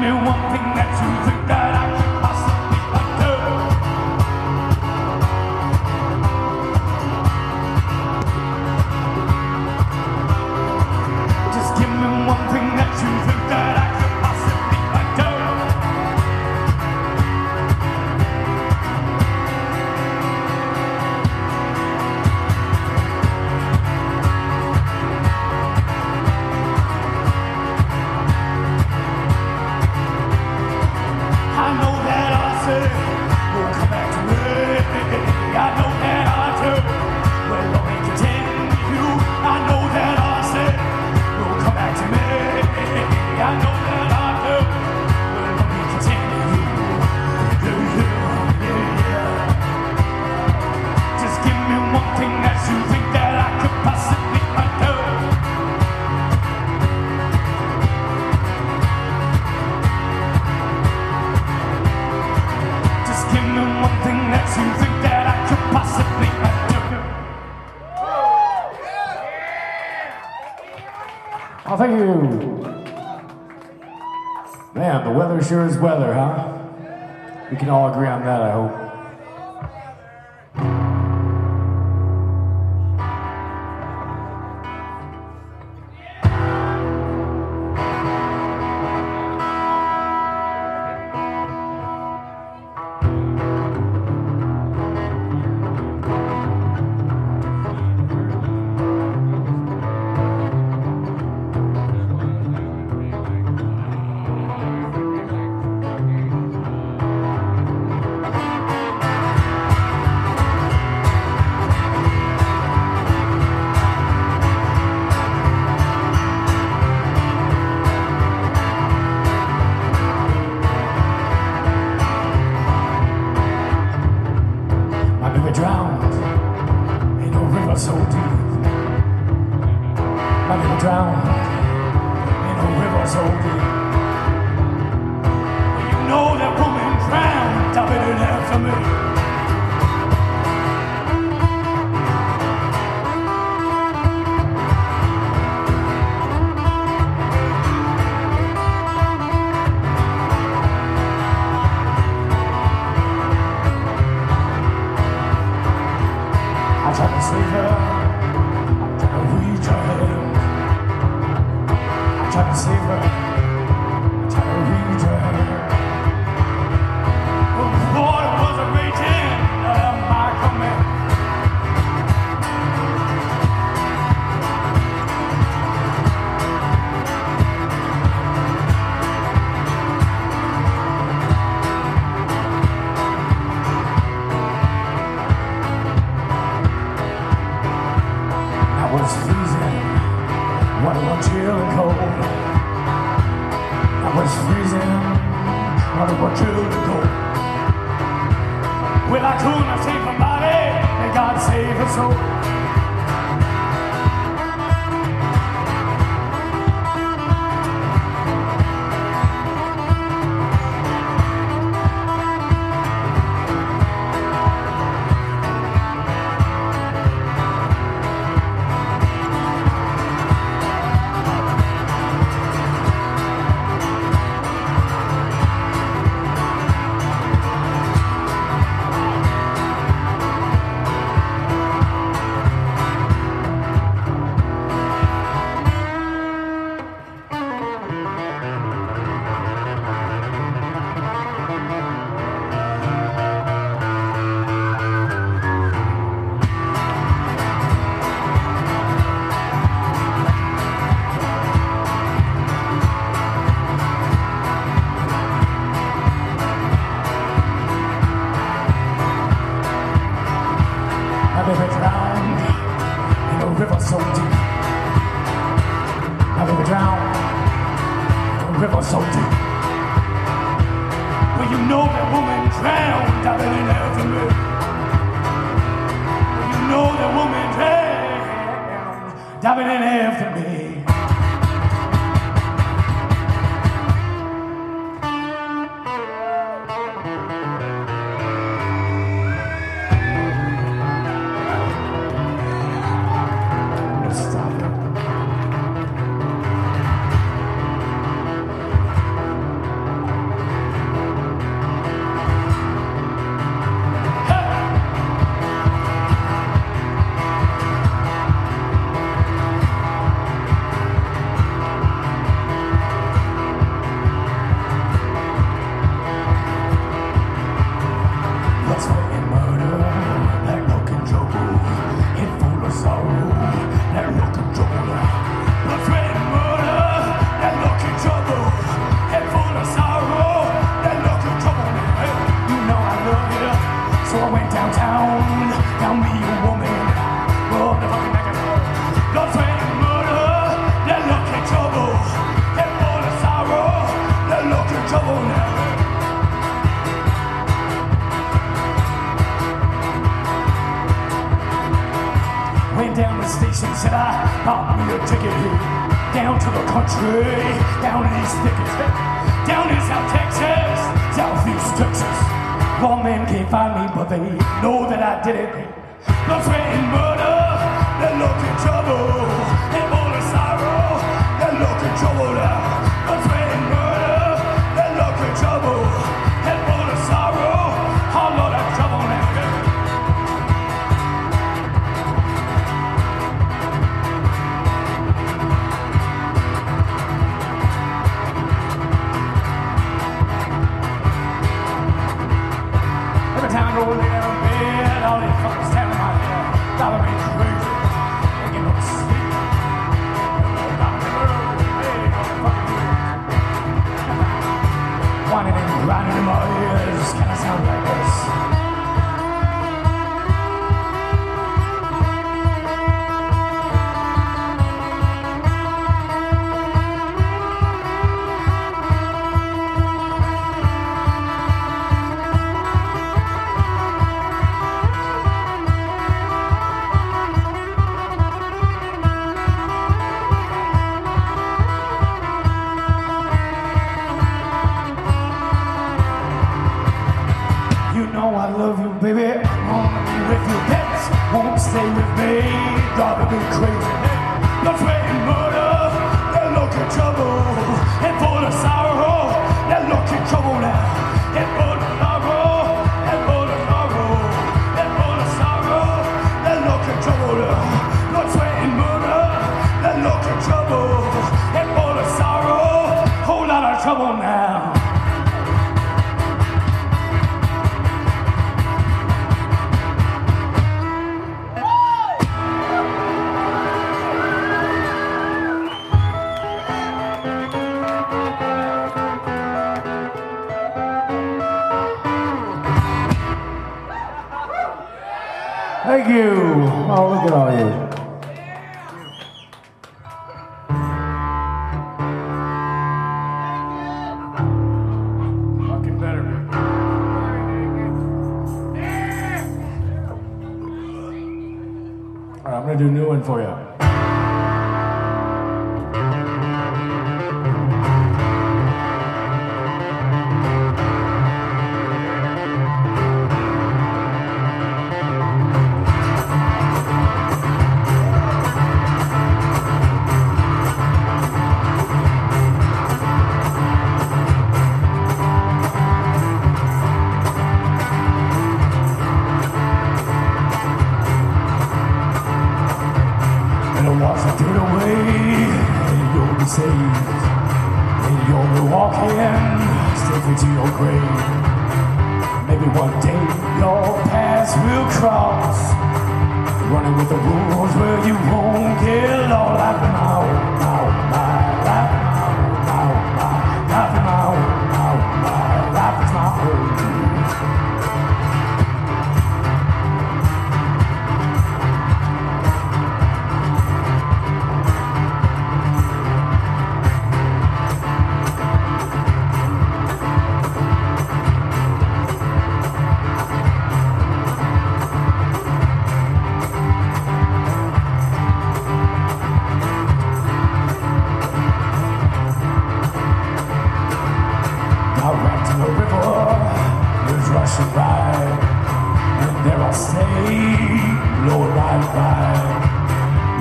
me one thing that you think thank you. Man, the weather sure is weather, huh? We can all agree on that, I hope. said, I, I'll give me a ticket down to the country, down in East Texas, down in South Texas, Southeast Texas. Lawmen can't find me, but they know that I did it. Blood, sweat, and murder, they look in trouble. And all the sorrow, they look in trouble now.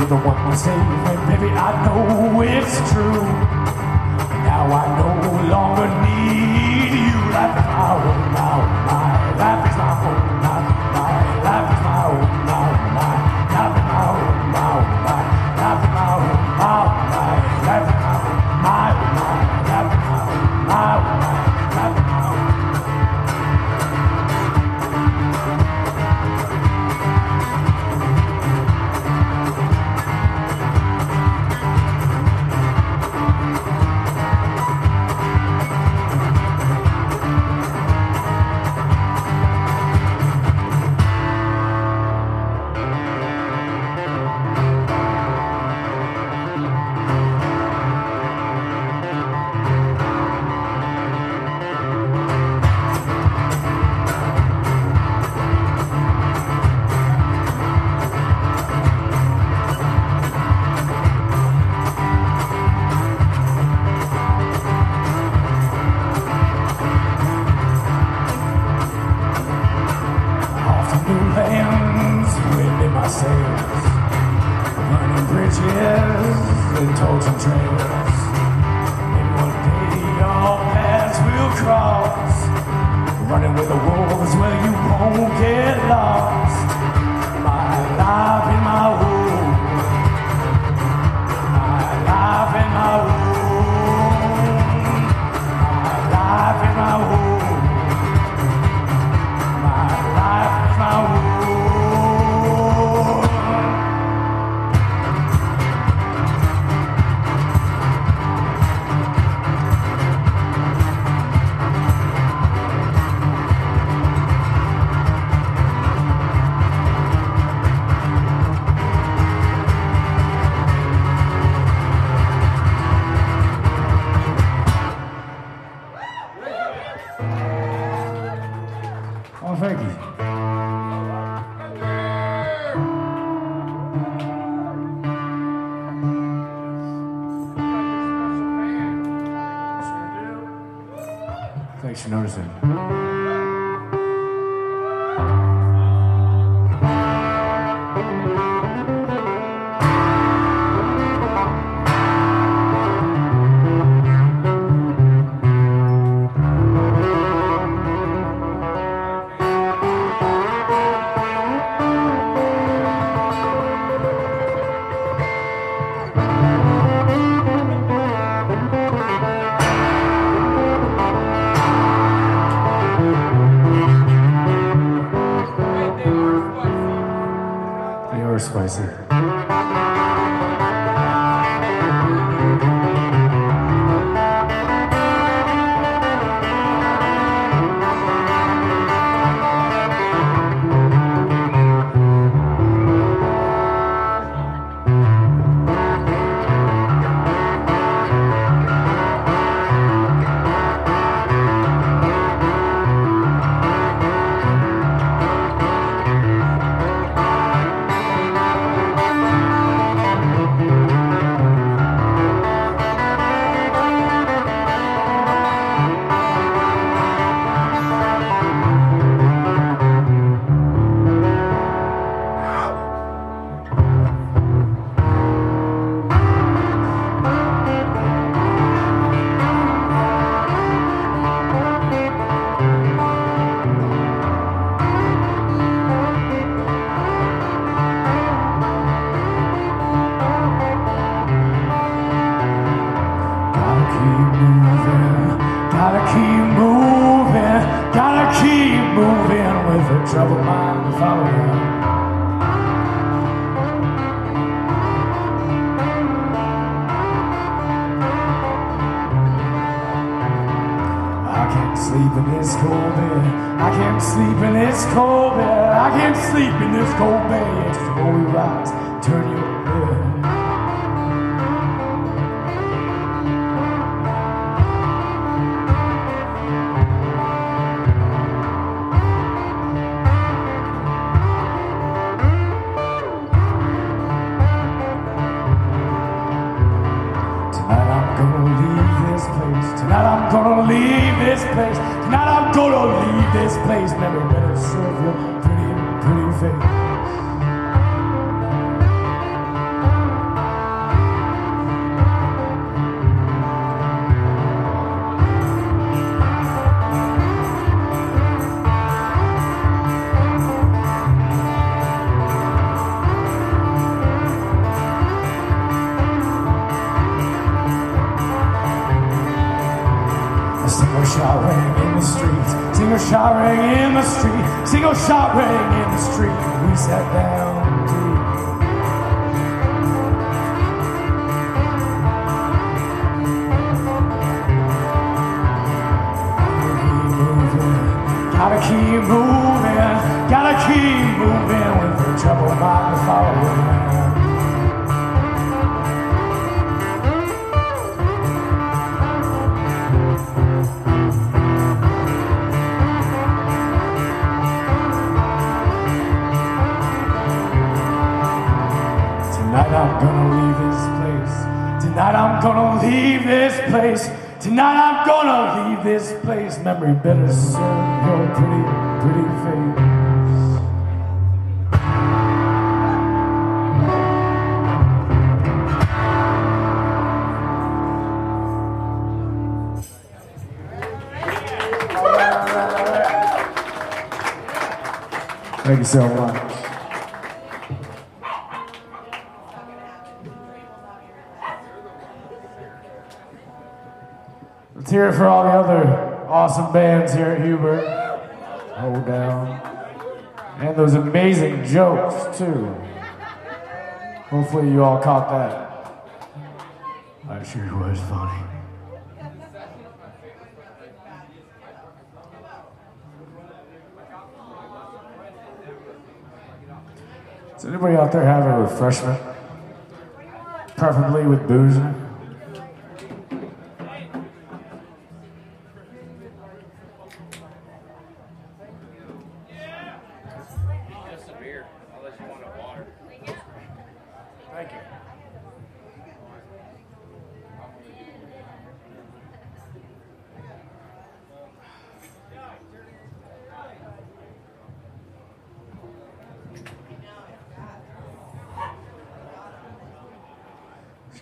the one who saved me, baby, I know it's true. Now I no longer need you like power, now. roads where you won't get lost. sleep in this cold bed. Yes, before we rise, turn your shot rang in the street we sat down deep. Gotta keep moving. I'm gonna leave this place. Tonight I'm gonna leave this place. Memory better serve your pretty, pretty face. Thank you so much. It for all the other awesome bands here at Hubert. Hold down. And those amazing jokes, too. Hopefully, you all caught that. I sure was funny. Does anybody out there have a refreshment? Preferably with booze in it?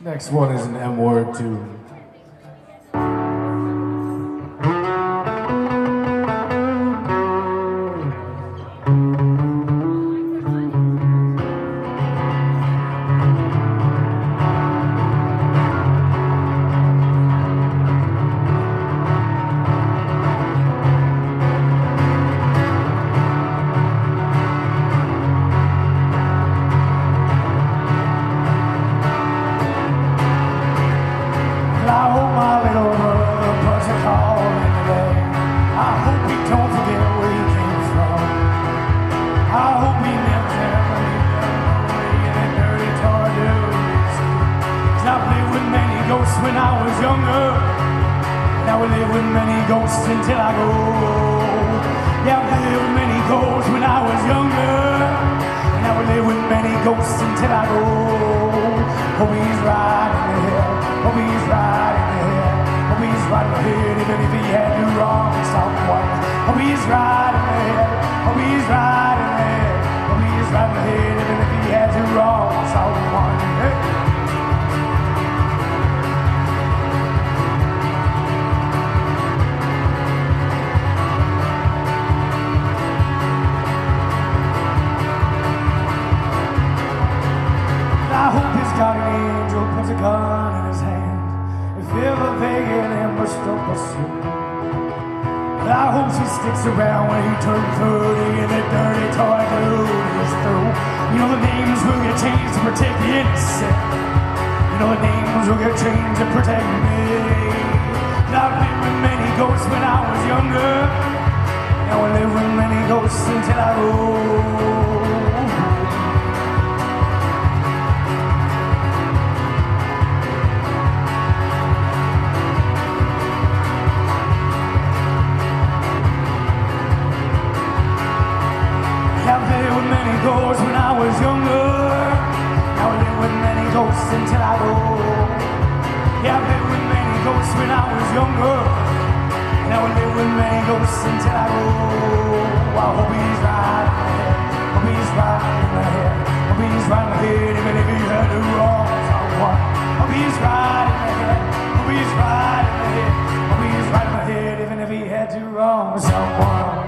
Next one is an M word tune. Many ghosts until I go. Oh, Hope he's in the head. Hope oh, he's in the head. Hope oh, he's right in the head, even if he had to wrong someone. Hope he's in the head. Hope he's in the head. Hope he's in the head, even if he had to wrong someone. Hey. Around when he turns 30 and the dirty toy glue is through. You know the names will get changed to protect the innocent. You know the names will get changed to protect me. I've lived with many ghosts when I was younger. Now I live with many ghosts until I go. Many until I go. Yeah, I've lived with many ghosts when I was younger. Now I live with many ghosts until I go. I hope he's right in the head. Hope he's right in the head. Hope he's right in the head, even if he had to wrong someone. Hope he's right in the head. Hope he's right in the head. Hope he's right in the head, even if he had to wrong someone.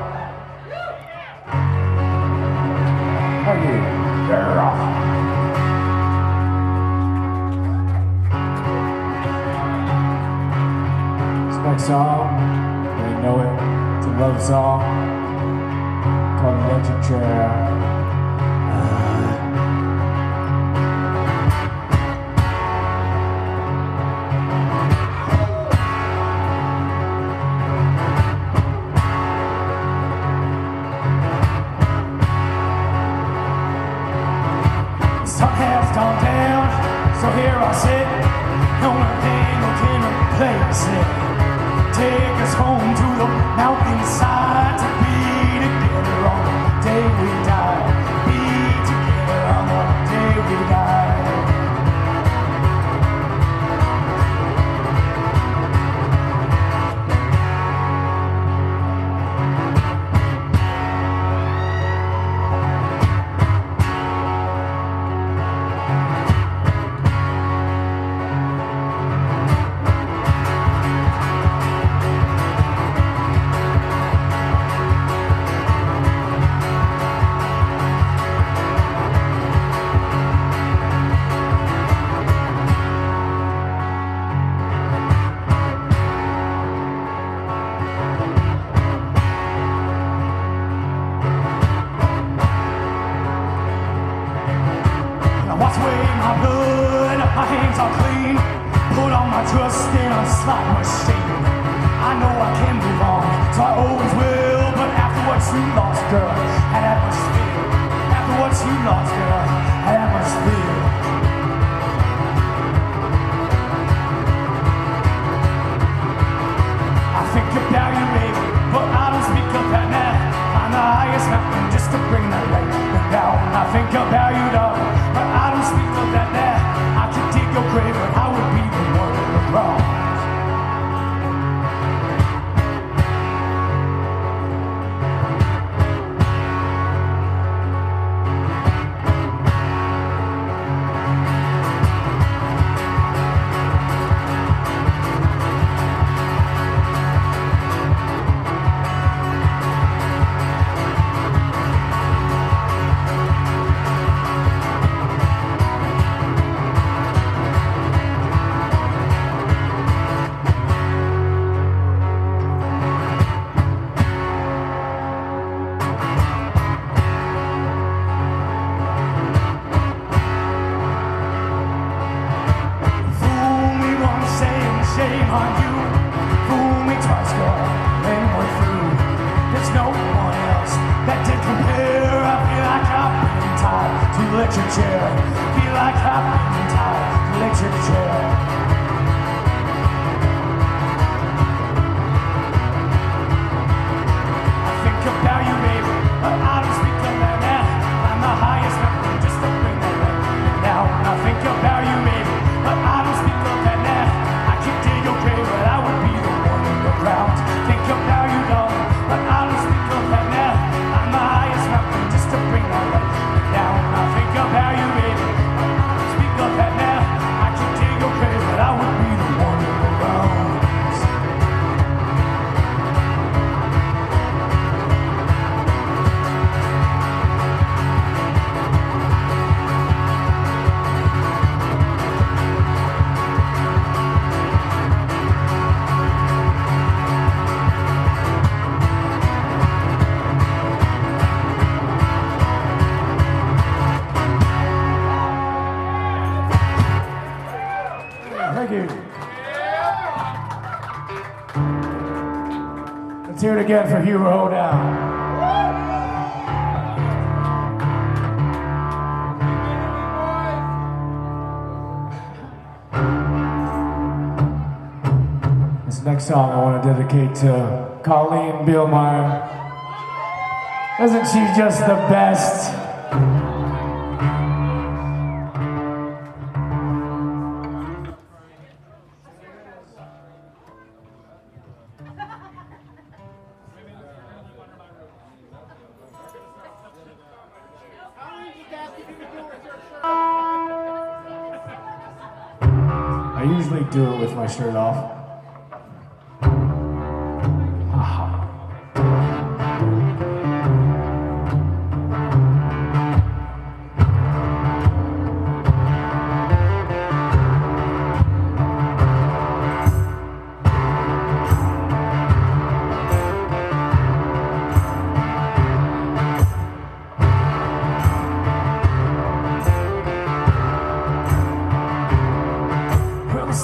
Thank you. This song, they know it. It's a love song called Electric Chair. Sun has gone down, so here I sit. No one thing can replace it. Take us home to the mountainside to be together on the day we die. it again for Hubert Hoedown. This next song I want to dedicate to Colleen Bielmeyer. Isn't she just the best? shirt off.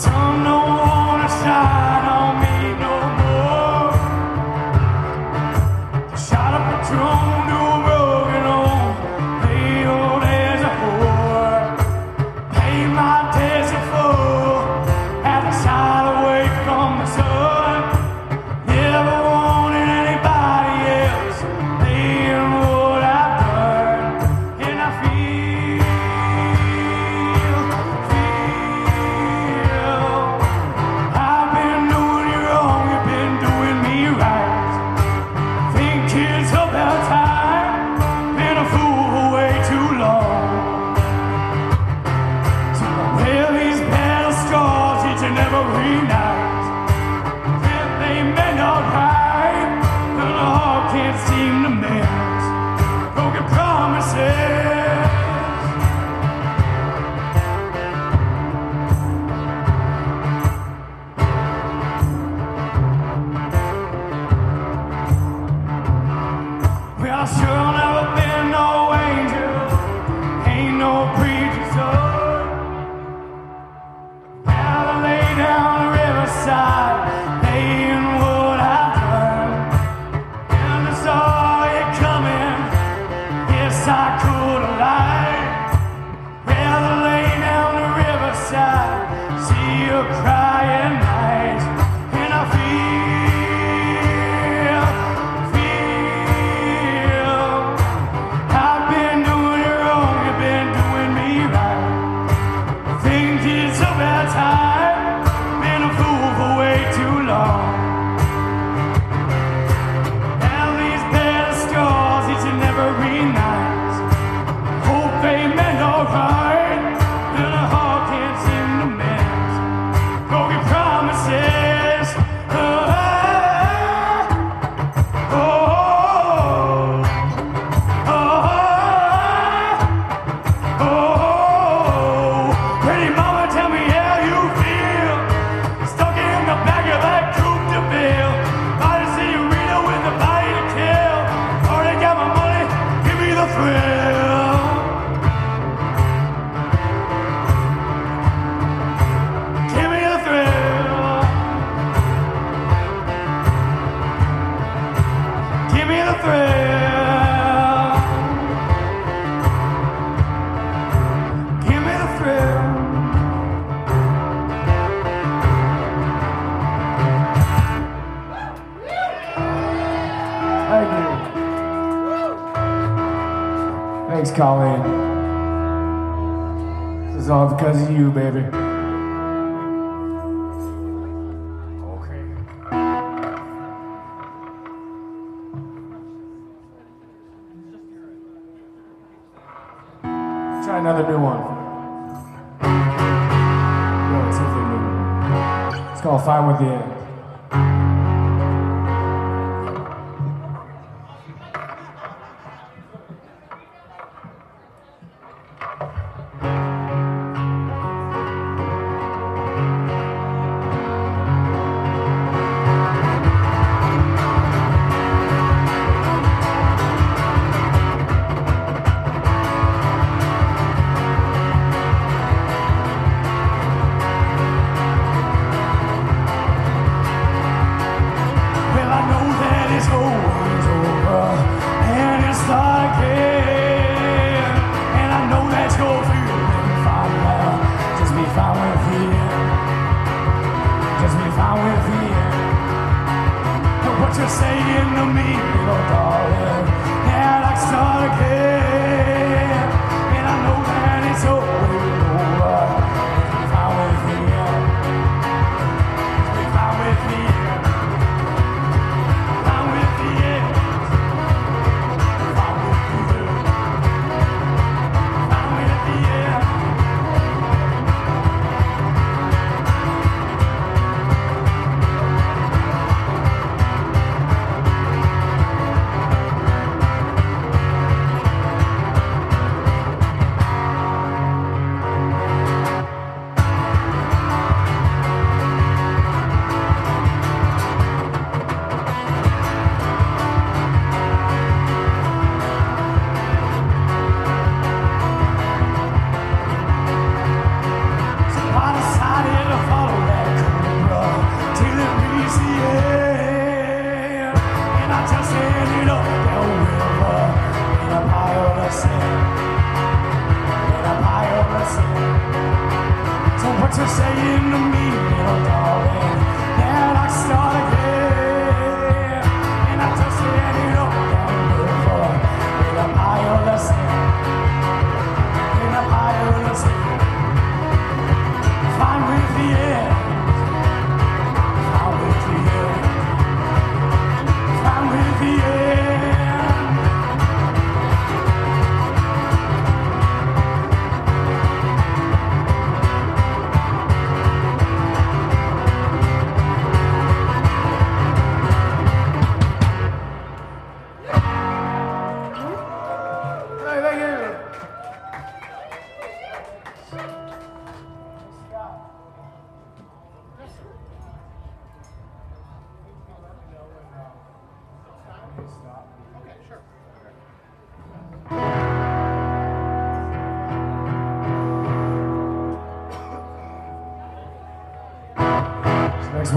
Some don't wanna stop. Thanks, Colleen. This is all because of you, baby.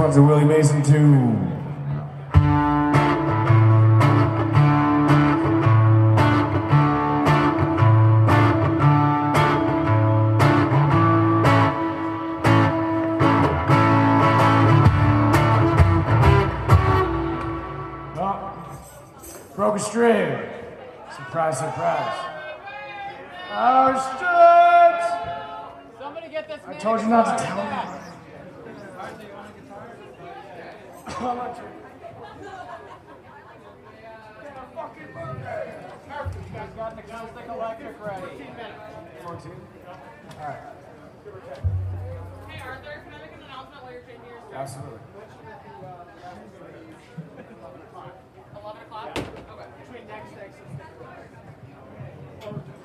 drums of Willie Mason too.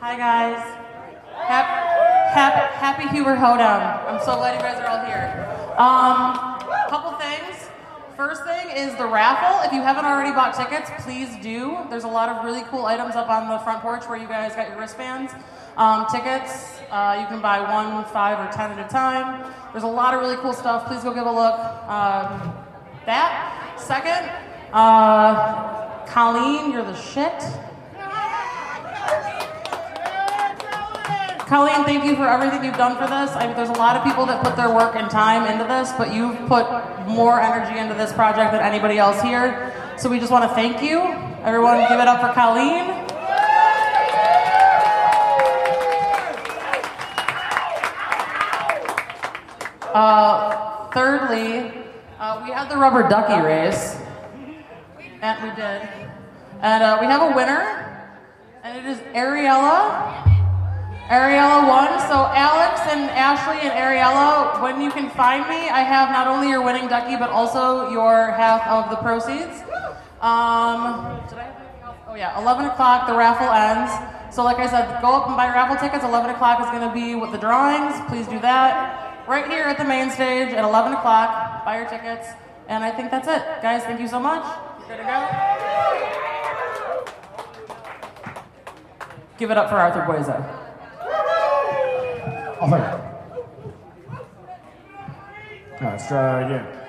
Hi, guys. Happy, happy, happy Huber Hoedown. I'm so glad you guys are all here. Um, couple things. First thing is the raffle. If you haven't already bought tickets, please do. There's a lot of really cool items up on the front porch where you guys got your wristbands. Um, tickets, uh, you can buy one, five, or ten at a time. There's a lot of really cool stuff. Please go give a look. Um, that. Second, uh, Colleen, you're the shit. Colleen, thank you for everything you've done for this. I mean, there's a lot of people that put their work and time into this, but you've put more energy into this project than anybody else here. So we just want to thank you. Everyone, give it up for Colleen. Uh, thirdly, uh, we had the rubber ducky race. And we did. And uh, we have a winner, and it is Ariella. Ariella won. So Alex and Ashley and Ariella, when you can find me, I have not only your winning ducky, but also your half of the proceeds. Um, did I have anything else? Oh yeah, 11 o'clock, the raffle ends. So like I said, go up and buy raffle tickets. 11 o'clock is going to be with the drawings. Please do that. Right here at the main stage at 11 o'clock. Buy your tickets. And I think that's it. Guys, thank you so much. Good to go. Give it up for Arthur Bueza. All right, let's try that again.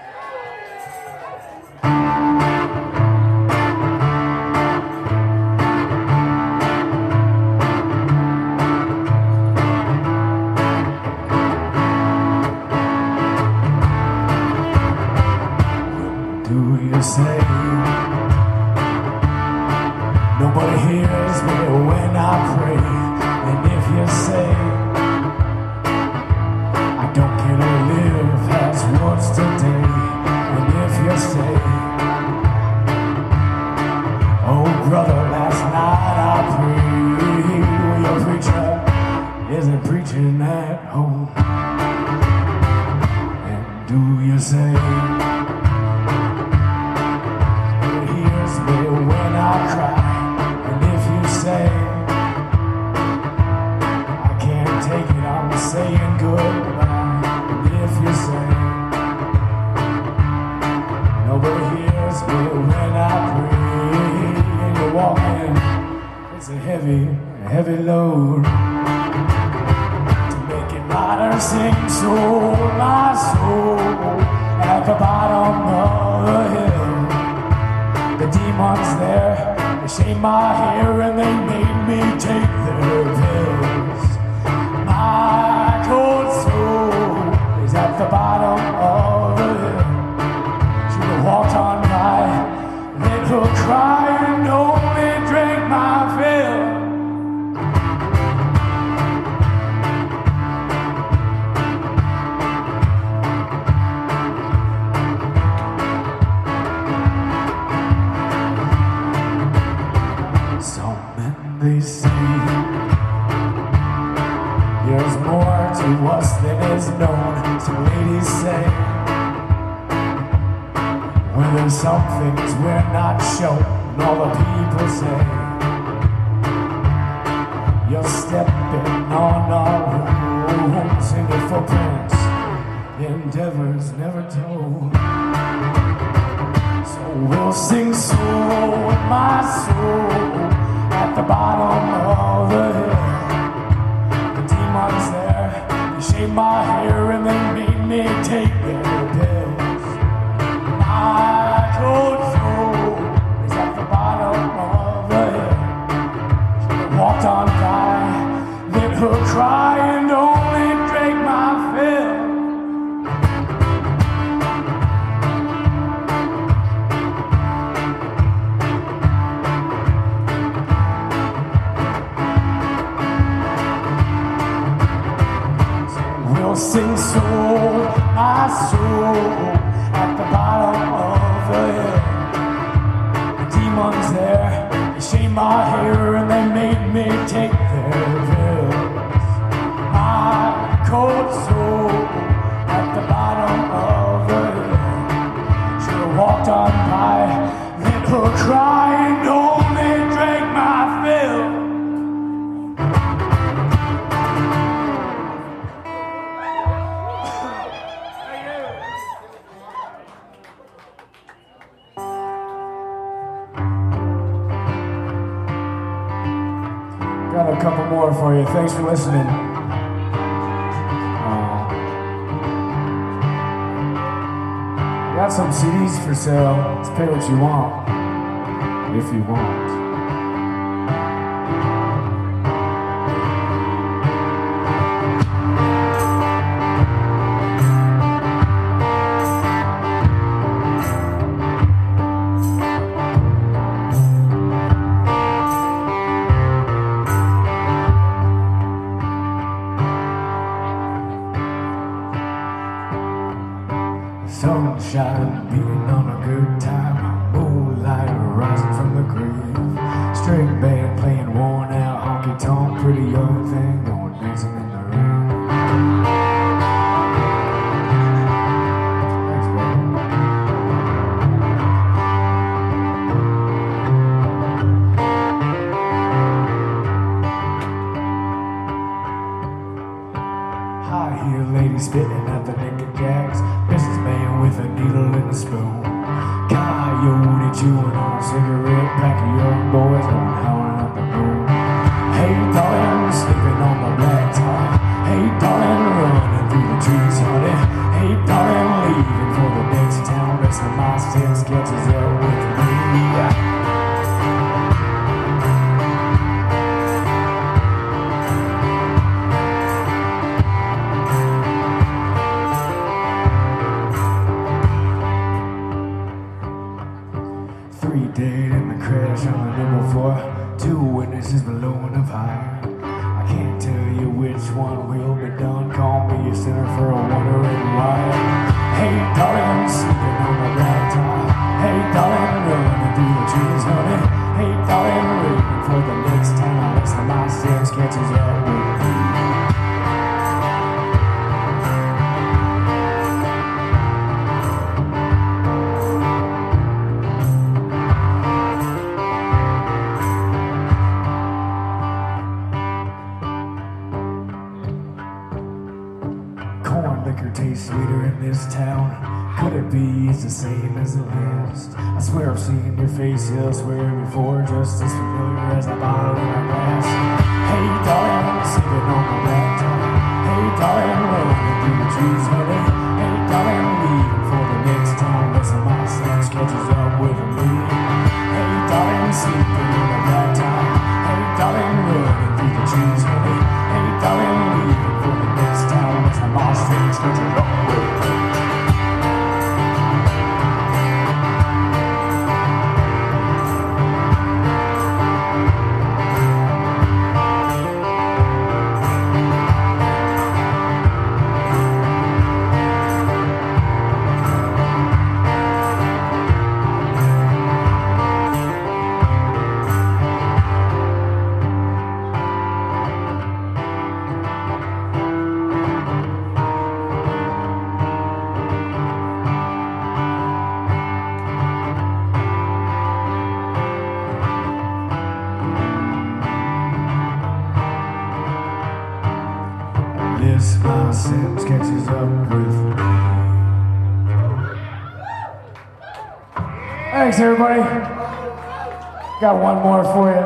Heavy load. To make it lighter, sing soul, my soul, at the bottom of the hill. The demons there, they shaved my hair and they made me take their pills. My cold soul is at the bottom things we're not shown. And all the people say you're stepping on our wounds in your footprints. Endeavors never told. So we'll sing soul with my soul at the bottom of the hill. The demons there, they shaved my hair and they made me take got some CDs for sale. Let's pay what you want. on a. I can't tell you which one will be done. Call me a sinner for a Got one more for you.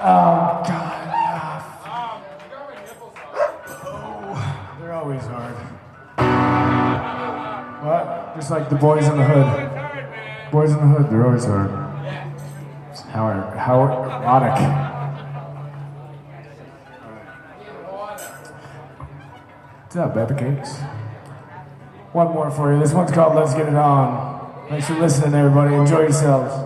Um, God. Yeah. oh, they're always hard. What? Just like the boys in the hood. Boys in the hood, they're always hard. How, er- how erotic. What's up, Baby Cakes? One more for you. This one's called Let's Get It On. Thanks for listening, everybody. Enjoy yourselves.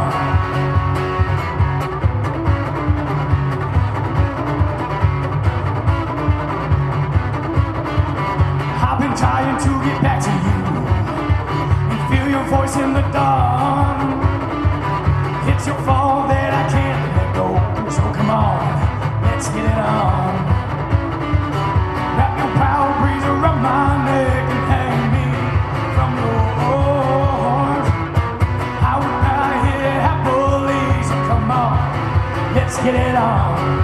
dance in the dawn. It's your fault that I can't let go. So come on, let's get it on. Wrap your power breeze around my neck and hang me from your arms. I would die here happily. So come on, let's get it on.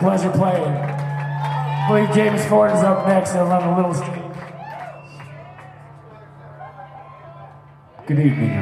pleasure playing. I believe James Ford is up next i'm on a Little Street. Good evening.